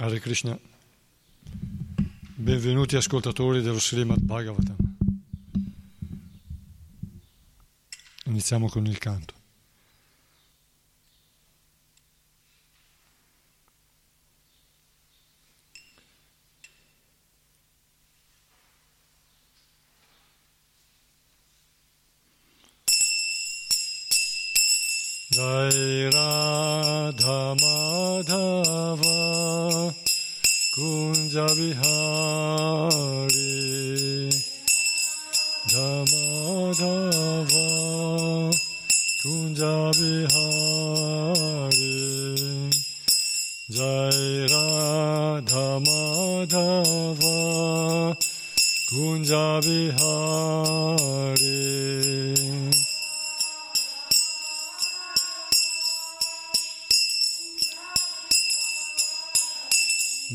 Hare Krishna. Benvenuti ascoltatori dello Srimad Bhagavatam. Iniziamo con il canto.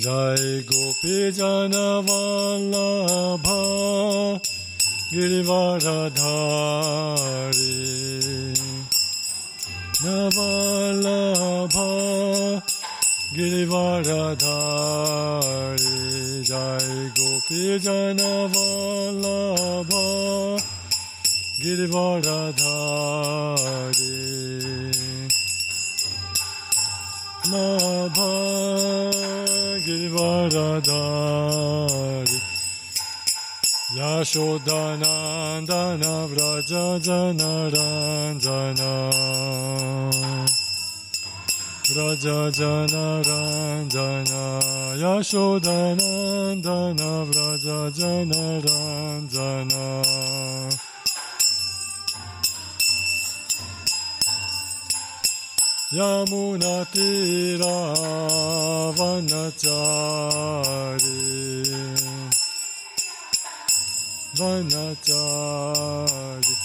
जय गोपी जनवल्लभा गिरिवरधारे नवल्लभा गिरिवरधारे जय गोपी जनवल्लभा गिरिवरधारे नभा Girivaradhari Yashodanandana Vraja Janaranjana Vraja Janaranjana Yashodanandana Vraja Janaranjana Yamuna Tira Vanachari Vanachari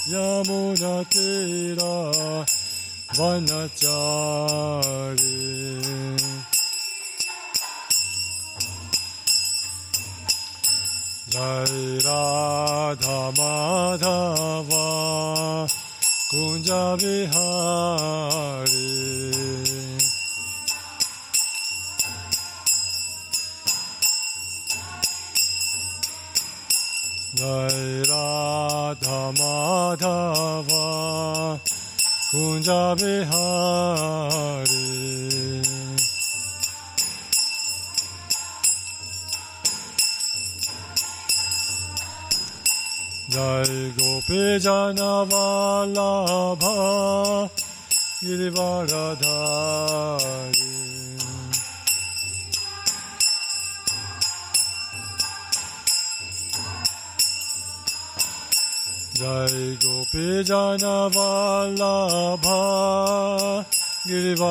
Yamuna Tira कुंज विहारी जय राधा माधव कुंज विहारी जय गोपी जनवल्लभा गिरिवरधारी जय गोपी जनवल्लभा Girivardhari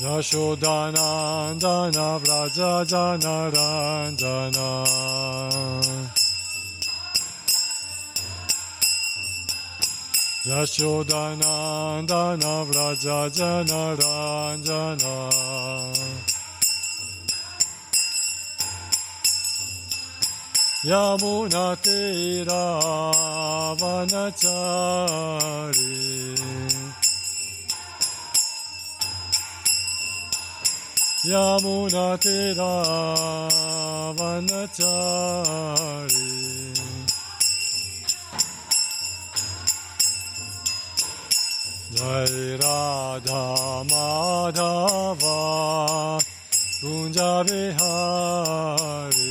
Yashodanandana Vrajajana Ranjana Yashodanandana Vrajajana Ranjana Yamuna Tira Vanachari Yamuna Tera Vanachari Jai Radha Madhava Kunja Vihari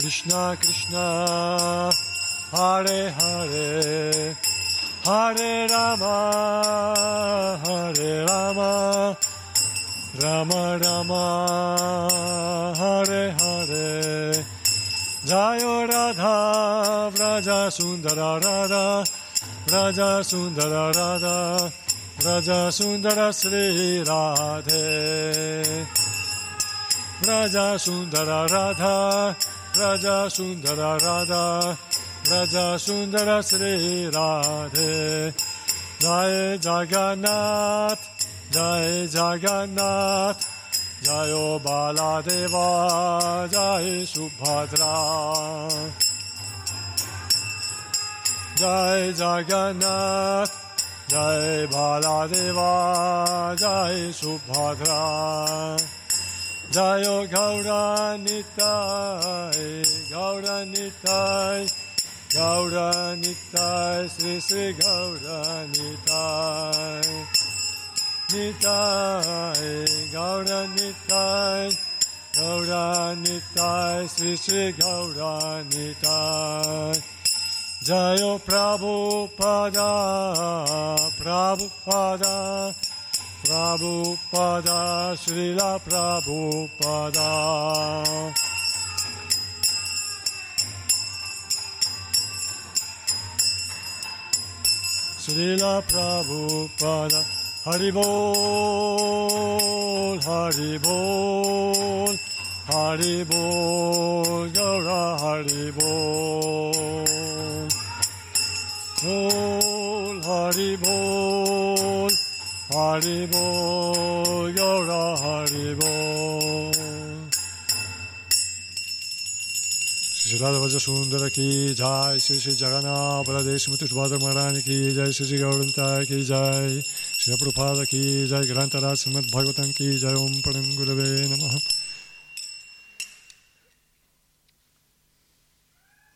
Krishna Krishna Hare Hare Hare Rama Hare Rama Rama Rama Hare Hare. Jayo Radha Vraja Sundara Radha Raja Sundara Radha Raja Sundara Sri Radhe. Raja Sundara Radha राजा सुन्दर राधा, राजा सुन्दर श्री राधे। जय जगन्नाथ जय जगन्नाथ, जयो बालादेवा जय सुभद्रा। जय जगन्नाथ जय बालादेवा जय Subhadra. Jayo Gauranitai, Gauranitai, Gauranitai, Sri Sri Gauranitai. Nitai, Gauranitai, Gauranitai, Sri Sri Gauranitai. Jayo Prabhupada, Prabhupada, Prabhupada, Srila Prabhupada. Srila Prabhupada, Haribol, Haribol, Haribol, Gaura Haribol. Bol, Hari Bol, Hari Bol, Yora Hari Bol. Shri राधा भज सुंदर की जय श्री श्री जगन्नाथ प्रदेश मुतुष्भादर महाराज की जय श्री श्री गौरता की जय श्री प्रभाद की जय ग्रंथराज श्रीमद भागवतम की जय ओम प्रणम गुरवे नमः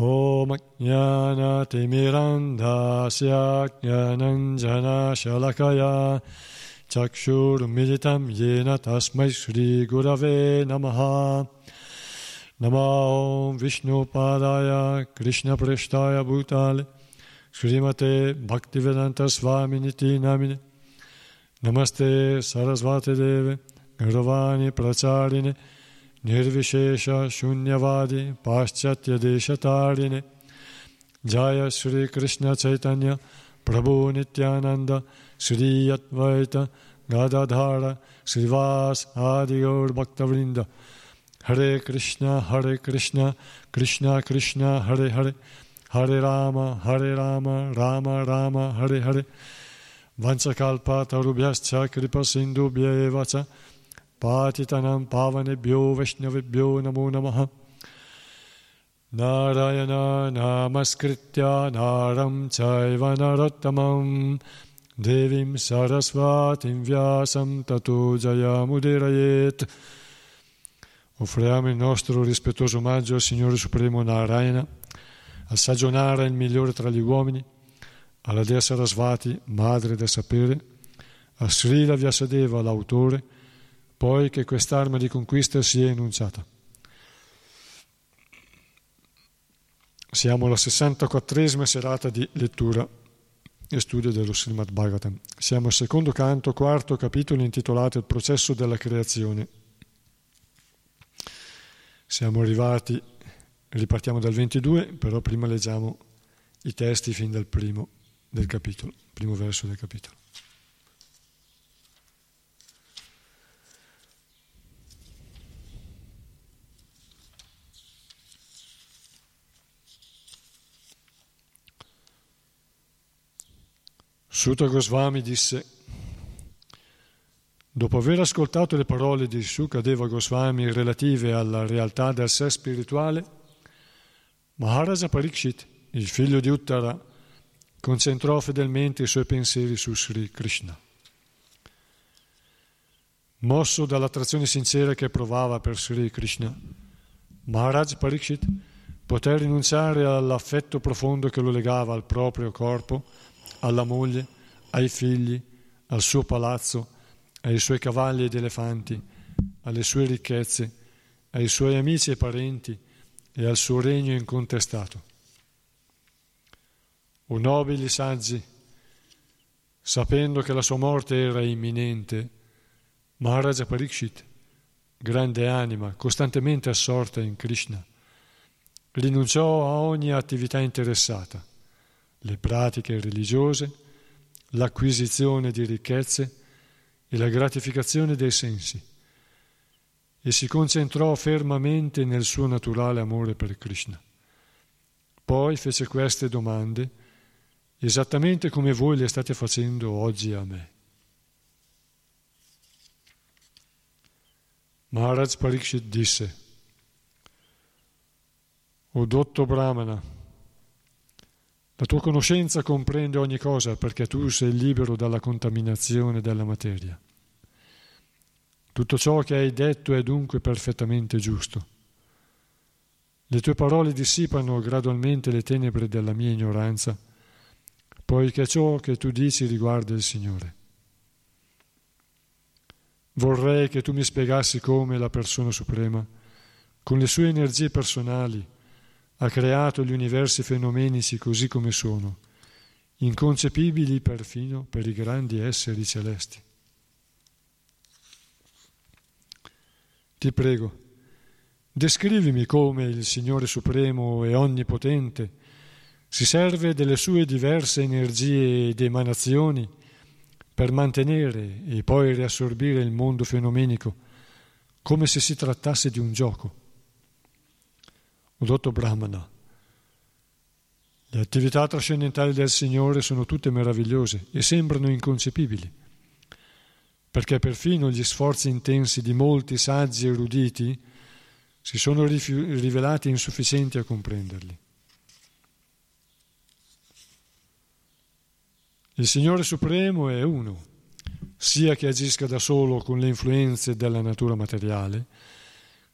Om Jnanatimirandhasya Jnananjana Shalakaya. Chakshurmilitam Yena Tasmai Shri Gurave Namaha. Namo Vishnu Padaya Krishna Preshtaya Bhutale. Srimate Nirvishesha Shunyavadi Paschatya Deshatarine Jaya Sri Krishna Chaitanya Prabhu Nityananda Sri Advaita Gadadhara Srivas Adi Gaur Bhaktavrinda Hare Krishna Hare Krishna Krishna Krishna Hare Hare Hare Rama Hare Rama Rama Patitanam Pavanebhyo Vaishnavibhyo Namo Namaha. Narayana Namaskritya Naram Chaiva Narottamam Devim Sarasvatim Vyasam Tato Jayamudirayet Offriamo il nostro rispettoso omaggio al Signore Supremo Narayana, al saggio Nara, il migliore tra gli uomini, alla Dea Sarasvati, madre del sapere, a Srila Vyasadeva, l'autore, poi che quest'arma di conquista sia enunciata. Siamo alla 64esima serata di lettura e studio dello Srimad Bhagavatam. Siamo al secondo canto, quarto capitolo intitolato Il processo della creazione. Siamo arrivati, ripartiamo dal 22, però prima leggiamo i testi fin dal primo del capitolo, primo verso del capitolo. Sutta Goswami disse, dopo aver ascoltato le parole di Sukadeva Goswami relative alla realtà del sé spirituale, Maharaja Parikshit, il figlio di Uttara, concentrò fedelmente i suoi pensieri su Sri Krishna. Mosso dall'attrazione sincera che provava per Sri Krishna, Maharaj Parikshit poté rinunciare all'affetto profondo che lo legava al proprio corpo alla moglie, ai figli, al suo palazzo, ai suoi cavalli ed elefanti, alle sue ricchezze, ai suoi amici e parenti e al suo regno incontestato. O nobili saggi, sapendo che la sua morte era imminente, Maharaja Parikshit, grande anima, costantemente assorta in Krishna, rinunciò a ogni attività interessata le pratiche religiose, l'acquisizione di ricchezze e la gratificazione dei sensi e si concentrò fermamente nel suo naturale amore per Krishna. Poi fece queste domande esattamente come voi le state facendo oggi a me. Maharaj Parikshit disse, O dotto Brahmana, la tua conoscenza comprende ogni cosa perché tu sei libero dalla contaminazione della materia. Tutto ciò che hai detto è dunque perfettamente giusto. Le tue parole dissipano gradualmente le tenebre della mia ignoranza, poiché ciò che tu dici riguarda il Signore. Vorrei che tu mi spiegassi come la persona suprema, con le sue energie personali, ha creato gli universi fenomenici così come sono, inconcepibili perfino per i grandi esseri celesti. Ti prego, descrivimi come il Signore Supremo e Onnipotente si serve delle sue diverse energie ed emanazioni per mantenere e poi riassorbire il mondo fenomenico come se si trattasse di un gioco. Udotto Brahmana. Le attività trascendentali del Signore sono tutte meravigliose e sembrano inconcepibili, perché perfino gli sforzi intensi di molti saggi eruditi si sono rivelati insufficienti a comprenderli. Il Signore Supremo è uno, sia che agisca da solo con le influenze della natura materiale,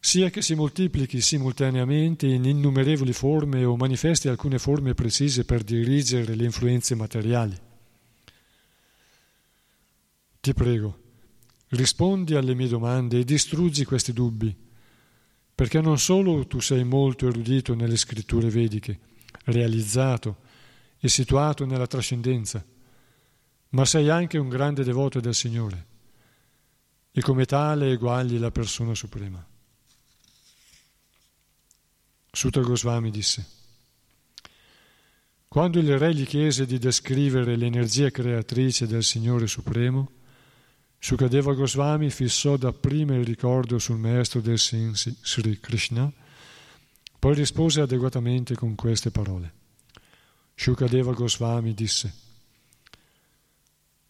sia che si moltiplichi simultaneamente in innumerevoli forme o manifesti alcune forme precise per dirigere le influenze materiali. Ti prego, rispondi alle mie domande e distruggi questi dubbi, perché non solo tu sei molto erudito nelle scritture vediche, realizzato e situato nella trascendenza, ma sei anche un grande devoto del Signore e come tale eguagli la persona suprema. Sutra Goswami disse, quando il re gli chiese di descrivere l'energia creatrice del Signore Supremo, Sukadeva Goswami fissò dapprima il ricordo sul maestro del sensi, Sri Krishna, poi rispose adeguatamente con queste parole. Shukadeva Goswami disse,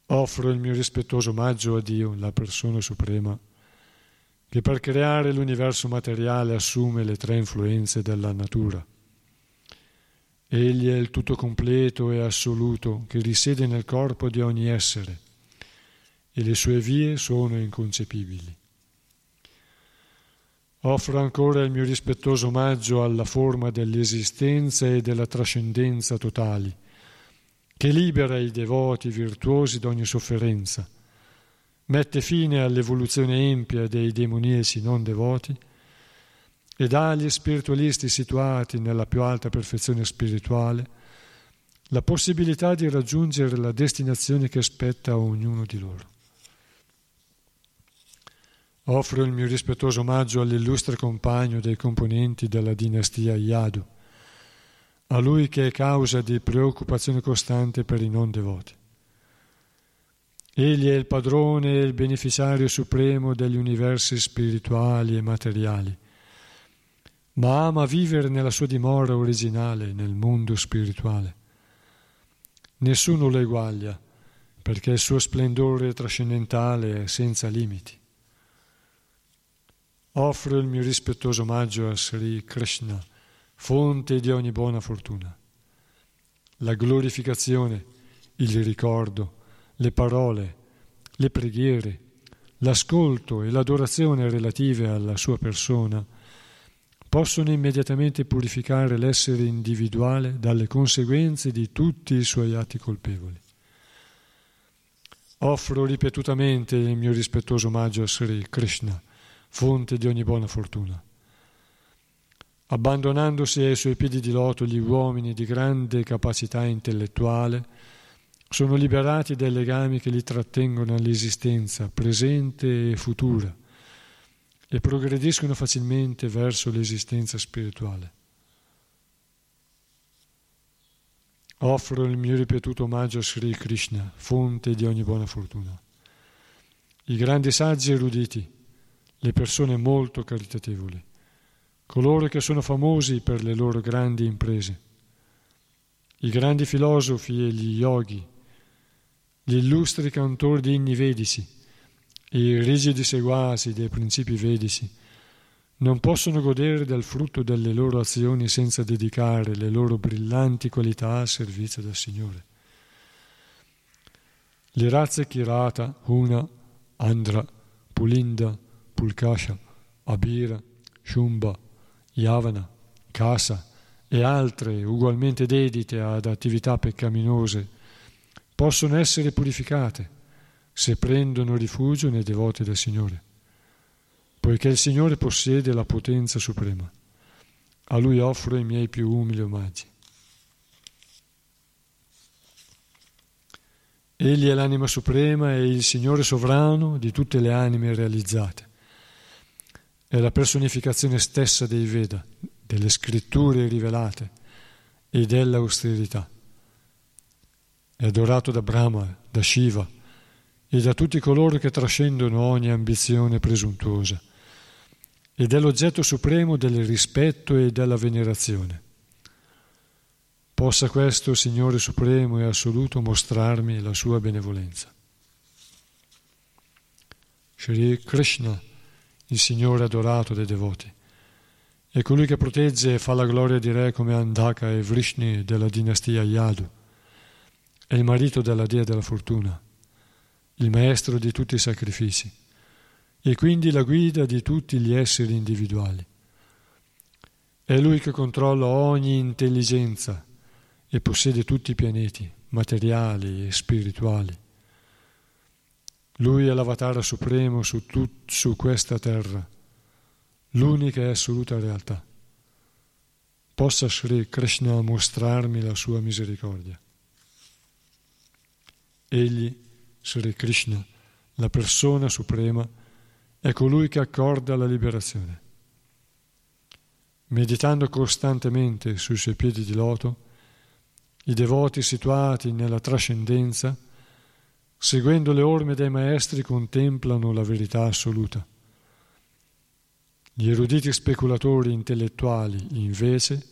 offro il mio rispettoso omaggio a Dio, la persona suprema, che per creare l'universo materiale assume le tre influenze della natura, Egli è il tutto completo e assoluto che risiede nel corpo di ogni essere e le sue vie sono inconcepibili. Offro ancora il mio rispettoso omaggio alla forma dell'esistenza e della trascendenza totali, che libera i devoti virtuosi da ogni sofferenza, mette fine all'evoluzione empia dei demoniesi non devoti e dà agli spiritualisti situati nella più alta perfezione spirituale la possibilità di raggiungere la destinazione che spetta a ognuno di loro. Offro il mio rispettoso omaggio all'illustre compagno dei componenti della dinastia Yadu, a lui che è causa di preoccupazione costante per i non devoti. Egli è il padrone e il beneficiario supremo degli universi spirituali e materiali, ma ama vivere nella sua dimora originale, nel mondo spirituale. Nessuno lo eguaglia, perché il suo splendore trascendentale è senza limiti. Offro il mio rispettoso omaggio a Sri Krishna, fonte di ogni buona fortuna. La glorificazione, il ricordo, le parole, le preghiere, l'ascolto e l'adorazione relative alla sua persona possono immediatamente purificare l'essere individuale dalle conseguenze di tutti i suoi atti colpevoli. Offro ripetutamente il mio rispettoso omaggio a Sri Krishna, fonte di ogni buona fortuna. Abbandonandosi ai suoi piedi di loto gli uomini di grande capacità intellettuale sono liberati dai legami che li trattengono all'esistenza presente e futura e progrediscono facilmente verso l'esistenza spirituale. Offro il mio ripetuto omaggio a Sri Krishna, fonte di ogni buona fortuna. I grandi saggi eruditi le persone molto caritatevoli, coloro che sono famosi per le loro grandi imprese, i grandi filosofi e gli yogi, gli illustri cantori di inni vedici i rigidi seguaci dei principi vedici non possono godere del frutto delle loro azioni senza dedicare le loro brillanti qualità al servizio del Signore. Le razze Kirata, Huna, Andra, Pulinda, Pulkasha, Abira, Shumba, Yavana, Kasa e altre ugualmente dedite ad attività peccaminose possono essere purificate se prendono rifugio nei devoti del Signore, poiché il Signore possiede la potenza suprema. A Lui offro i miei più umili omaggi. Egli è l'anima suprema e il Signore sovrano di tutte le anime realizzate è la personificazione stessa dei Veda, delle scritture rivelate e dell'austerità. È adorato da Brahma, da Shiva e da tutti coloro che trascendono ogni ambizione presuntuosa ed è l'oggetto supremo del rispetto e della venerazione. Possa questo Signore Supremo e Assoluto mostrarmi la sua benevolenza. Shri Krishna il Signore adorato dei devoti. È colui che protegge e fa la gloria di re come Andaka e Vrishni della dinastia Yadu. È il marito della dea della fortuna, il maestro di tutti i sacrifici e quindi la guida di tutti gli esseri individuali. È lui che controlla ogni intelligenza e possiede tutti i pianeti, materiali e spirituali. Lui è l'avatara supremo su, tut, su questa terra, l'unica e assoluta realtà. Possa Sri Krishna mostrarmi la sua misericordia. Egli, Sri Krishna, la persona suprema, è colui che accorda la liberazione. Meditando costantemente sui suoi piedi di loto, i devoti situati nella trascendenza seguendo le orme dei maestri, contemplano la verità assoluta. Gli eruditi speculatori intellettuali, invece,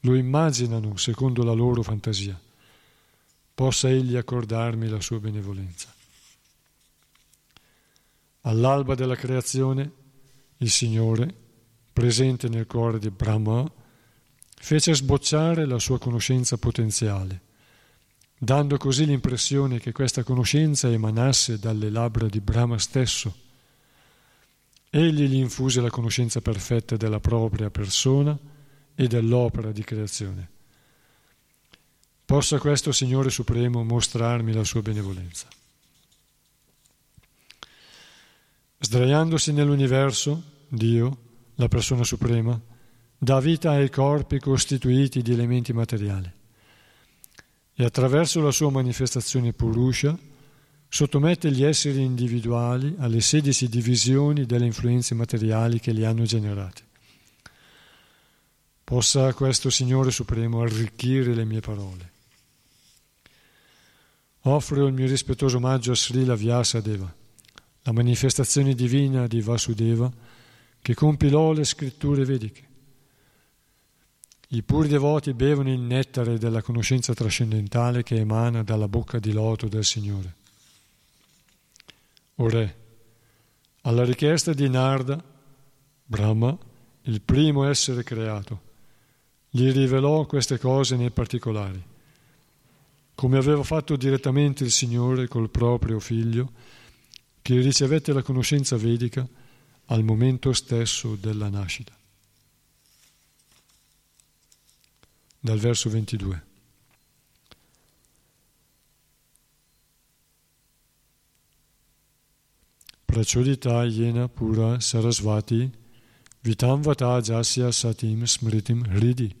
lo immaginano secondo la loro fantasia. Possa egli accordarmi la sua benevolenza. All'alba della creazione, il Signore, presente nel cuore di Brahma, fece sbocciare la sua conoscenza potenziale, dando così l'impressione che questa conoscenza emanasse dalle labbra di Brahma stesso. Egli gli infuse la conoscenza perfetta della propria persona e dell'opera di creazione. Possa questo Signore Supremo mostrarmi la sua benevolenza. Sdraiandosi nell'universo, Dio, la persona suprema, dà vita ai corpi costituiti di elementi materiali e attraverso la sua manifestazione Purusha sottomette gli esseri individuali alle 16 divisioni delle influenze materiali che li hanno generati. Possa questo Signore Supremo arricchire le mie parole. Offro il mio rispettoso omaggio a Srila Vyasadeva, la manifestazione divina di Vasudeva che compilò le scritture vediche. I puri devoti bevono il nettare della conoscenza trascendentale che emana dalla bocca di loto del Signore. O Re, alla richiesta di Narda, Brahma, il primo essere creato, gli rivelò queste cose nei particolari, come aveva fatto direttamente il Signore col proprio figlio, che ricevette la conoscenza vedica al momento stesso della nascita. Dal verso 22. Prachudita yena pura sarasvati vitam vata jasya satim smritim hridi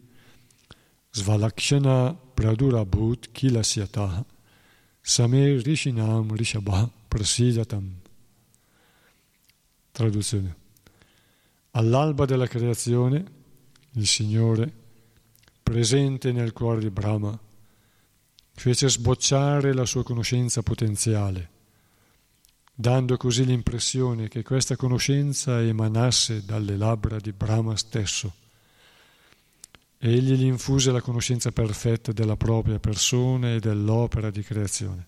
svalakshana pradurabhut kilasyatah same rishinam rishabha prasidatam Traduzione. All'alba della creazione, il Signore, presente nel cuore di Brahma, fece sbocciare la sua conoscenza potenziale, dando così l'impressione che questa conoscenza emanasse dalle labbra di Brahma stesso. Egli gli infuse la conoscenza perfetta della propria persona e dell'opera di creazione.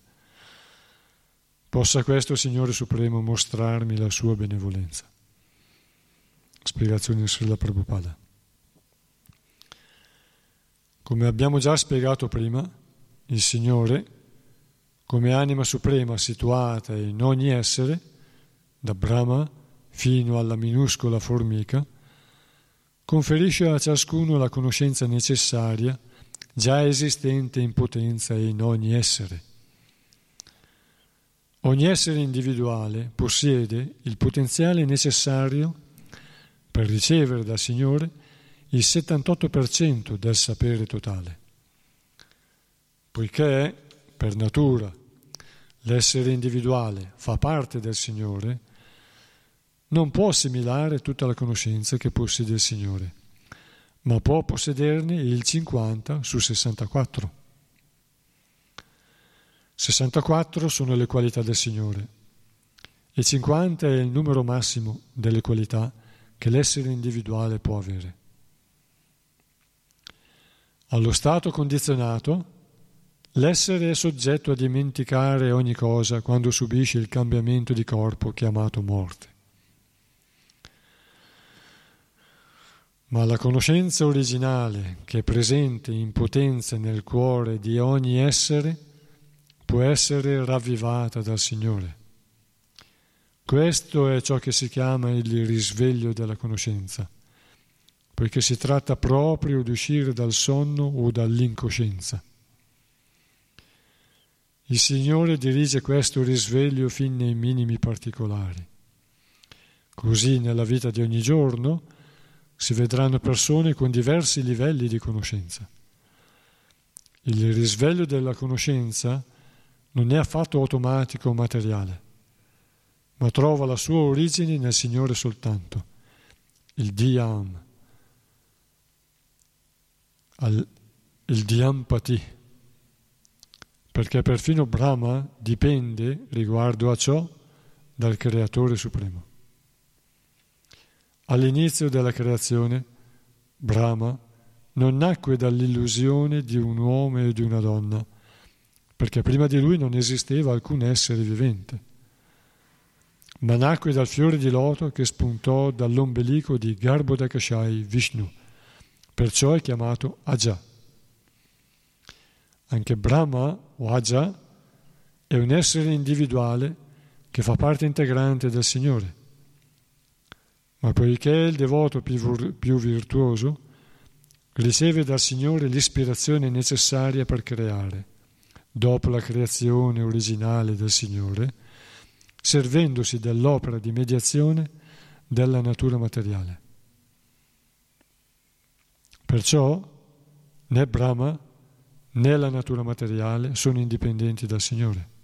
Possa questo Signore Supremo mostrarmi la sua benevolenza. Spiegazione sulla Prabhupada. Come abbiamo già spiegato prima, il Signore, come anima suprema situata in ogni essere, da Brahma fino alla minuscola formica, conferisce a ciascuno la conoscenza necessaria già esistente in potenza in ogni essere Ogni essere individuale possiede il potenziale necessario per ricevere dal Signore il 78% del sapere totale. Poiché, per natura, l'essere individuale fa parte del Signore, non può assimilare tutta la conoscenza che possiede il Signore, ma può possederne il 50 su 64. 64 sono le qualità del Signore e 50 è il numero massimo delle qualità che l'essere individuale può avere. Allo stato condizionato, l'essere è soggetto a dimenticare ogni cosa quando subisce il cambiamento di corpo chiamato morte. Ma la conoscenza originale che è presente in potenza nel cuore di ogni essere può essere ravvivata dal Signore. Questo è ciò che si chiama il risveglio della conoscenza, poiché si tratta proprio di uscire dal sonno o dall'incoscienza. Il Signore dirige questo risveglio fin nei minimi particolari. Così nella vita di ogni giorno si vedranno persone con diversi livelli di conoscenza. Il risveglio della conoscenza non è affatto automatico o materiale, ma trova la sua origine nel Signore soltanto, il Dhyam, il Dhyampati, perché perfino Brahma dipende riguardo a ciò dal Creatore Supremo. All'inizio della creazione, Brahma non nacque dall'illusione di un uomo e di una donna, perché prima di lui non esisteva alcun essere vivente, ma nacque dal fiore di loto che spuntò dall'ombelico di Garbhodakashai Vishnu, perciò è chiamato Aja. Anche Brahma o Aja è un essere individuale che fa parte integrante del Signore. Ma poiché il devoto più virtuoso, riceve dal Signore l'ispirazione necessaria per creare, dopo la creazione originale del Signore, servendosi dell'opera di mediazione della natura materiale. Perciò né Brahma né la natura materiale sono indipendenti dal Signore.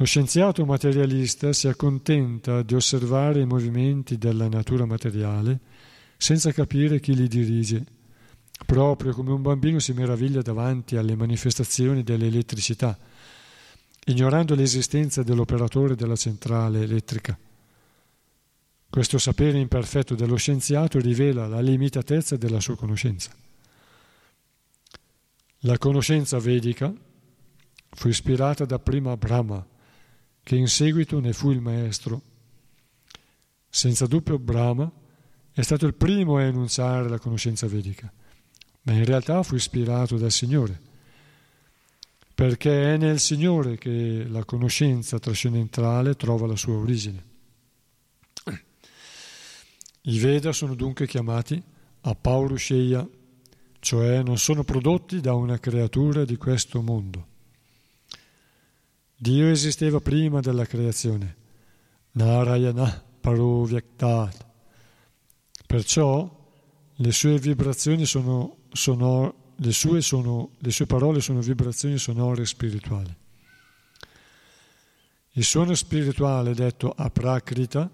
Lo scienziato materialista si accontenta di osservare i movimenti della natura materiale senza capire chi li dirige, proprio come un bambino si meraviglia davanti alle manifestazioni dell'elettricità, ignorando l'esistenza dell'operatore della centrale elettrica. Questo sapere imperfetto dello scienziato rivela la limitatezza della sua conoscenza. La conoscenza vedica fu ispirata dapprima a Brahma, che in seguito ne fu il maestro. Senza dubbio Brahma è stato il primo a enunciare la conoscenza vedica, ma in realtà fu ispirato dal Signore, perché è nel Signore che la conoscenza trascendentale trova la sua origine. I Veda sono dunque chiamati Apaurusheya, cioè non sono prodotti da una creatura di questo mondo. Dio esisteva prima della creazione, Narayana Parovyaktat. Perciò le sue vibrazioni sono, sonor, le, sue sono, le sue parole sono vibrazioni sonore spirituali. Il suono spirituale detto aprakrita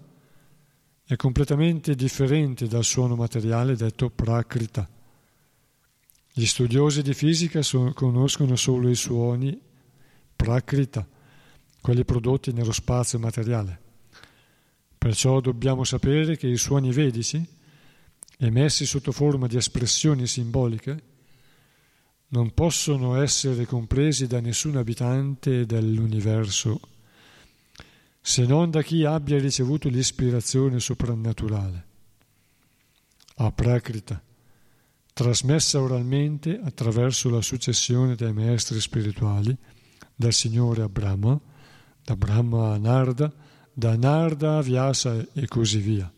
è completamente differente dal suono materiale detto prakrita. Gli studiosi di fisica so, conoscono solo i suoni prakrita quelli prodotti nello spazio materiale. Perciò dobbiamo sapere che i suoni vedici, emessi sotto forma di espressioni simboliche, non possono essere compresi da nessun abitante dell'universo, se non da chi abbia ricevuto l'ispirazione soprannaturale, a prakrita, trasmessa oralmente attraverso la successione dei maestri spirituali, dal Signore a Brahma, da Brahma a Narda, da Narda a Vyasa e così via.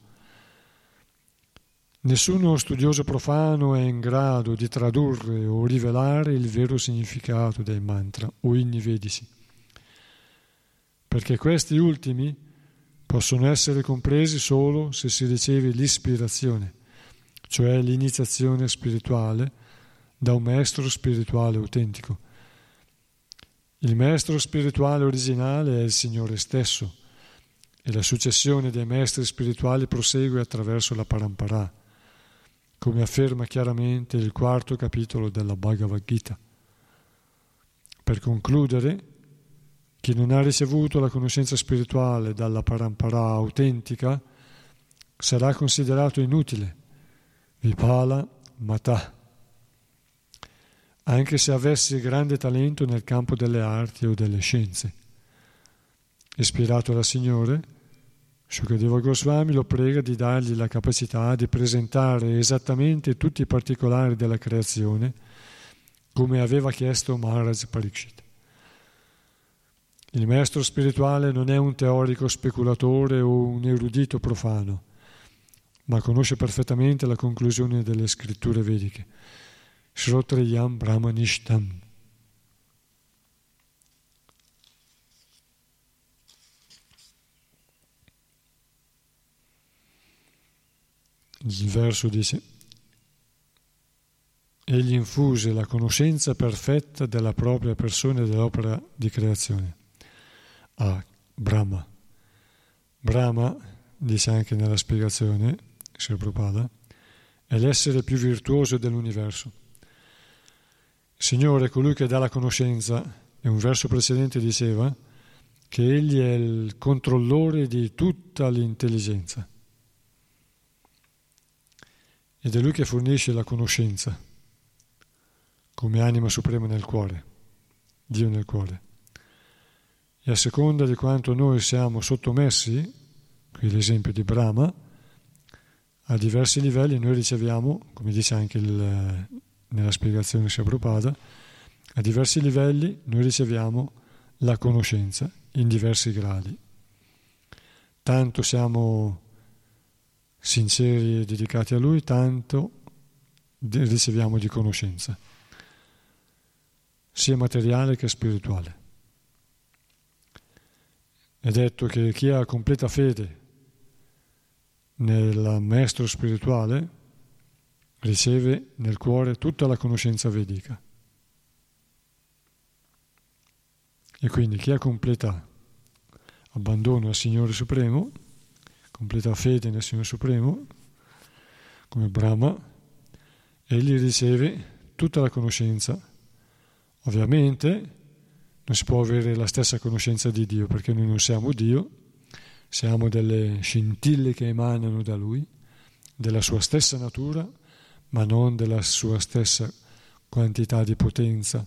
Nessuno studioso profano è in grado di tradurre o rivelare il vero significato dei mantra o inni vedici, perché questi ultimi possono essere compresi solo se si riceve l'ispirazione, cioè l'iniziazione spirituale, da un maestro spirituale autentico il maestro spirituale originale è il Signore stesso e la successione dei maestri spirituali prosegue attraverso la parampara, come afferma chiaramente il quarto capitolo della Bhagavad Gita. Per concludere, chi non ha ricevuto la conoscenza spirituale dalla parampara autentica sarà considerato inutile, vipala mata anche se avesse grande talento nel campo delle arti o delle scienze. Ispirato dal Signore, Shukadeva Goswami lo prega di dargli la capacità di presentare esattamente tutti i particolari della creazione, come aveva chiesto Maharaj Parikshit. Il maestro spirituale non è un teorico speculatore o un erudito profano, ma conosce perfettamente la conclusione delle scritture vediche Shrotriyam Brahmanishtam. Il verso dice, egli infuse la conoscenza perfetta della propria persona e dell'opera di creazione a Brahma. Brahma, dice anche nella spiegazione, Sri Prabhupada, è l'essere più virtuoso dell'universo. Signore colui che dà la conoscenza, e un verso precedente diceva che Egli è il controllore di tutta l'intelligenza. Ed è Lui che fornisce la conoscenza come anima suprema nel cuore, Dio nel cuore. E a seconda di quanto noi siamo sottomessi, qui l'esempio di Brahma, a diversi livelli noi riceviamo, come dice anche il, nella spiegazione Prabhupada, a diversi livelli noi riceviamo la conoscenza in diversi gradi. Tanto siamo sinceri e dedicati a Lui, tanto riceviamo di conoscenza, sia materiale che spirituale. È detto che chi ha completa fede nel maestro spirituale riceve nel cuore tutta la conoscenza vedica. E quindi chi ha completa abbandono al Signore Supremo, completa fede nel Signore Supremo, come Brahma, egli riceve tutta la conoscenza. Ovviamente non si può avere la stessa conoscenza di Dio perché noi non siamo Dio, siamo delle scintille che emanano da Lui, della sua stessa natura, ma non della sua stessa quantità di potenza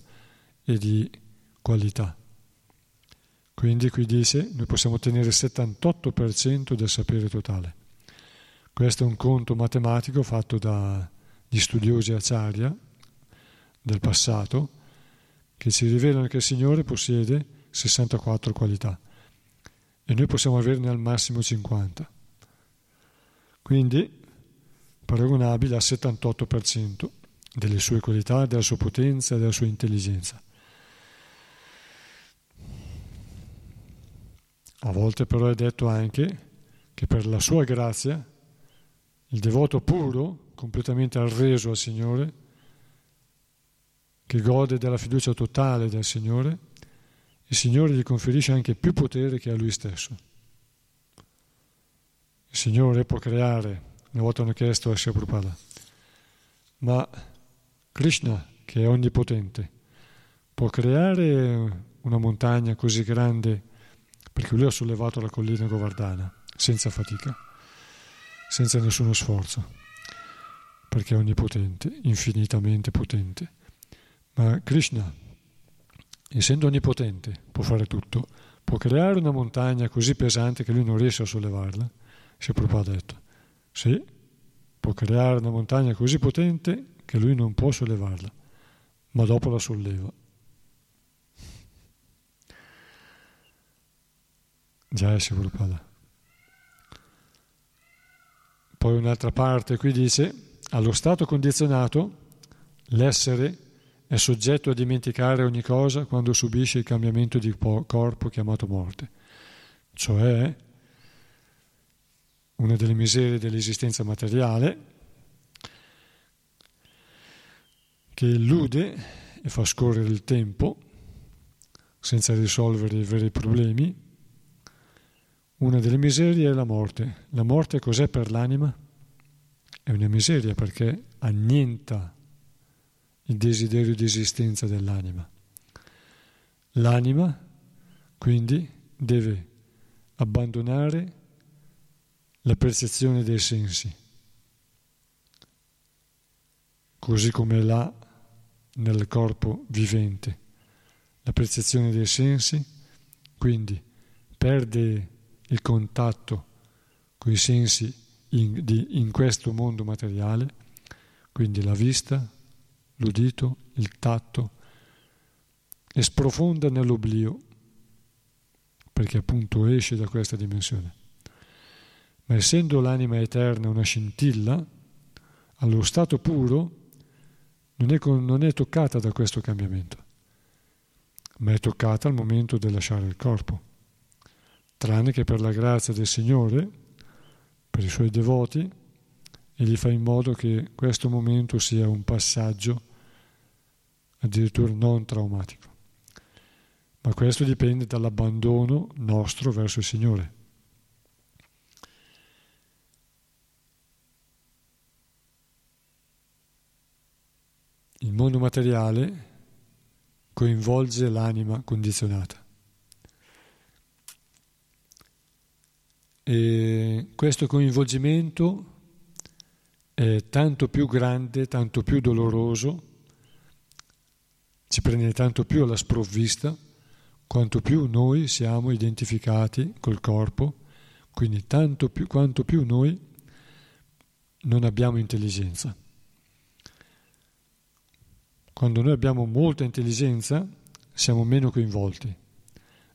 e di qualità. Quindi qui dice noi possiamo ottenere il 78% del sapere totale. Questo è un conto matematico fatto dagli studiosi acciaria del passato che ci rivelano che il Signore possiede 64 qualità e noi possiamo averne al massimo 50. Quindi paragonabile al 78% delle sue qualità, della sua potenza e della sua intelligenza. A volte però è detto anche che per la sua grazia il devoto puro, completamente arreso al Signore, che gode della fiducia totale del Signore, il Signore gli conferisce anche più potere che a lui stesso. Il Signore può creare, una volta hanno chiesto a Prabhupada, ma Krishna, che è onnipotente, può creare una montagna così grande perché lui ha sollevato la collina Govardhana senza fatica, senza nessuno sforzo, perché è onnipotente, infinitamente potente. Ma Krishna essendo onnipotente, può fare tutto, può creare una montagna così pesante che lui non riesce a sollevarla. Si proprio ha detto, sì, può creare una montagna così potente che lui non può sollevarla, ma dopo la solleva. Già è Prabhupada. Poi un'altra parte qui dice, allo stato condizionato, l'essere è soggetto a dimenticare ogni cosa quando subisce il cambiamento di corpo chiamato morte. Cioè, una delle miserie dell'esistenza materiale che illude e fa scorrere il tempo senza risolvere i veri problemi. Una delle miserie è la morte. La morte cos'è per l'anima? È una miseria perché annienta il desiderio di esistenza dell'anima. L'anima quindi deve abbandonare la percezione dei sensi, così come l'ha nel corpo vivente. La percezione dei sensi quindi perde il contatto con i sensi in, di, in questo mondo materiale, quindi la vista, l'udito, il tatto, e sprofonda nell'oblio, perché appunto esce da questa dimensione. Ma essendo l'anima eterna una scintilla, allo stato puro non è, non è toccata da questo cambiamento, ma è toccata al momento di lasciare il corpo, tranne che per la grazia del Signore, per i suoi devoti, egli fa in modo che questo momento sia un passaggio addirittura non traumatico. Ma questo dipende dall'abbandono nostro verso il Signore. Il mondo materiale coinvolge l'anima condizionata. E questo coinvolgimento è tanto più grande, tanto più doloroso ci prende tanto più alla sprovvista quanto più noi siamo identificati col corpo, quindi tanto più, quanto più noi non abbiamo intelligenza. Quando noi abbiamo molta intelligenza siamo meno coinvolti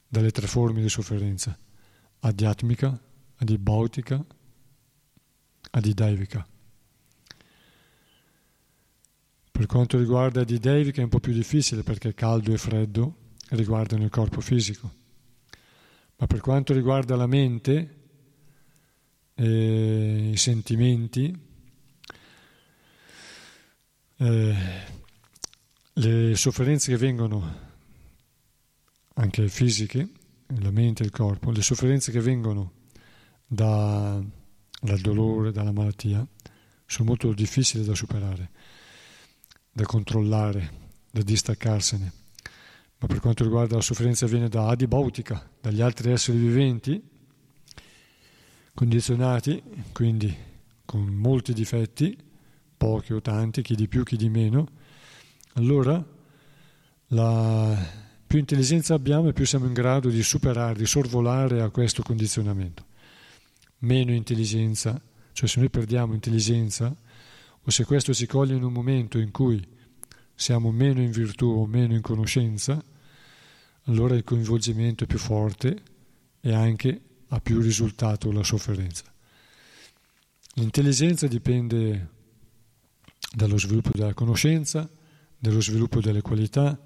dalle tre forme di sofferenza, adhyatmica, adibautica, adidaivika. Per quanto riguarda Adidaivica è un po' più difficile perché caldo e freddo riguardano il corpo fisico, ma per quanto riguarda la mente, eh, i sentimenti, eh, le sofferenze che vengono anche fisiche, la mente e il corpo, le sofferenze che vengono da, dal dolore, dalla malattia, sono molto difficili da superare, da controllare, da distaccarsene. Ma per quanto riguarda la sofferenza viene da adibautica, dagli altri esseri viventi, condizionati, quindi con molti difetti, pochi o tanti, chi di più, chi di meno, allora la più intelligenza abbiamo e più siamo in grado di superare, di sorvolare a questo condizionamento. Meno intelligenza, cioè se noi perdiamo intelligenza, o se questo si coglie in un momento in cui siamo meno in virtù o meno in conoscenza, allora il coinvolgimento è più forte e anche ha più risultato la sofferenza. L'intelligenza dipende dallo sviluppo della conoscenza, dallo sviluppo delle qualità,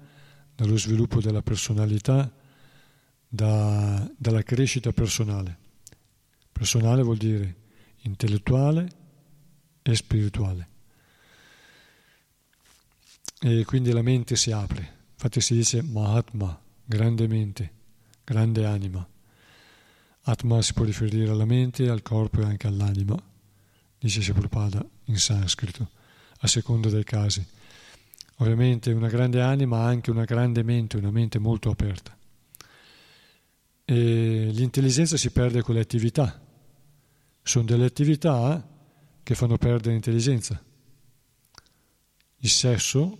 dallo sviluppo della personalità, da, dalla crescita personale. Personale vuol dire intellettuale e spirituale. E quindi la mente si apre. Infatti si dice Mahatma, grande mente, grande anima. Atma si può riferire alla mente, al corpo e anche all'anima, dice Prabhupada in sanscrito, a seconda dei casi. Ovviamente una grande anima ha anche una grande mente, una mente molto aperta. E l'intelligenza si perde con le attività. Sono delle attività che fanno perdere l'intelligenza. Il sesso